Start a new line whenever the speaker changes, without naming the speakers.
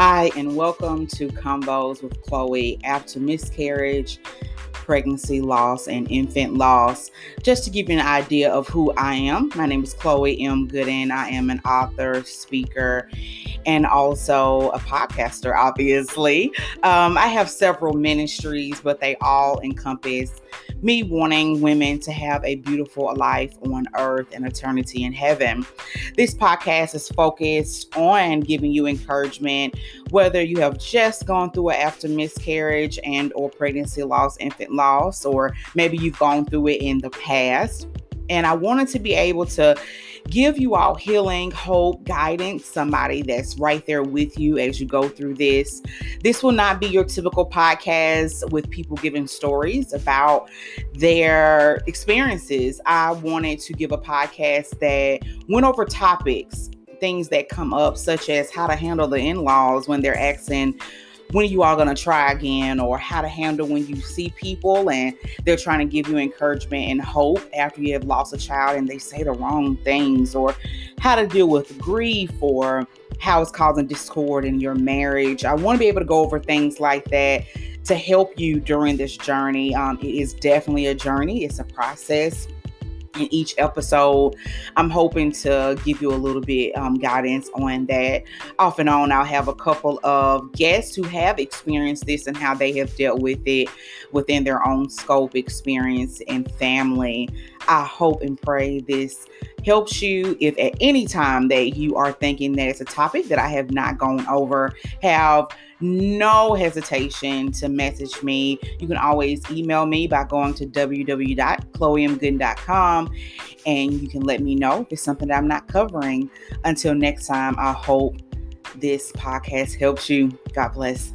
Hi, and welcome to Convos with Chloe after miscarriage, pregnancy loss, and infant loss. Just to give you an idea of who I am, my name is Chloe M. Gooden. I am an author, speaker, and also a podcaster, obviously. Um, I have several ministries, but they all encompass me wanting women to have a beautiful life on earth and eternity in heaven. This podcast is focused on giving you encouragement, whether you have just gone through it after miscarriage and or pregnancy loss, infant loss, or maybe you've gone through it in the past. And I wanted to be able to give you all healing, hope, guidance, somebody that's right there with you as you go through this. This will not be your typical podcast with people giving stories about their experiences. I wanted to give a podcast that went over topics, things that come up, such as how to handle the in laws when they're asking when are you all going to try again or how to handle when you see people and they're trying to give you encouragement and hope after you have lost a child and they say the wrong things or how to deal with grief or how it's causing discord in your marriage. I want to be able to go over things like that to help you during this journey. Um, it is definitely a journey, it's a process in each episode. I'm hoping to give you a little bit um, guidance on that. Off and on, I'll have a couple of guests who have experienced this and how they have dealt with it within their own scope, experience, and family. I hope and pray this helps you if at any time that you are thinking that it's a topic that I have not gone over, have no hesitation to message me. You can always email me by going to www.chloemgooden.com and you can let me know if it's something that I'm not covering. Until next time, I hope this podcast helps you. God bless.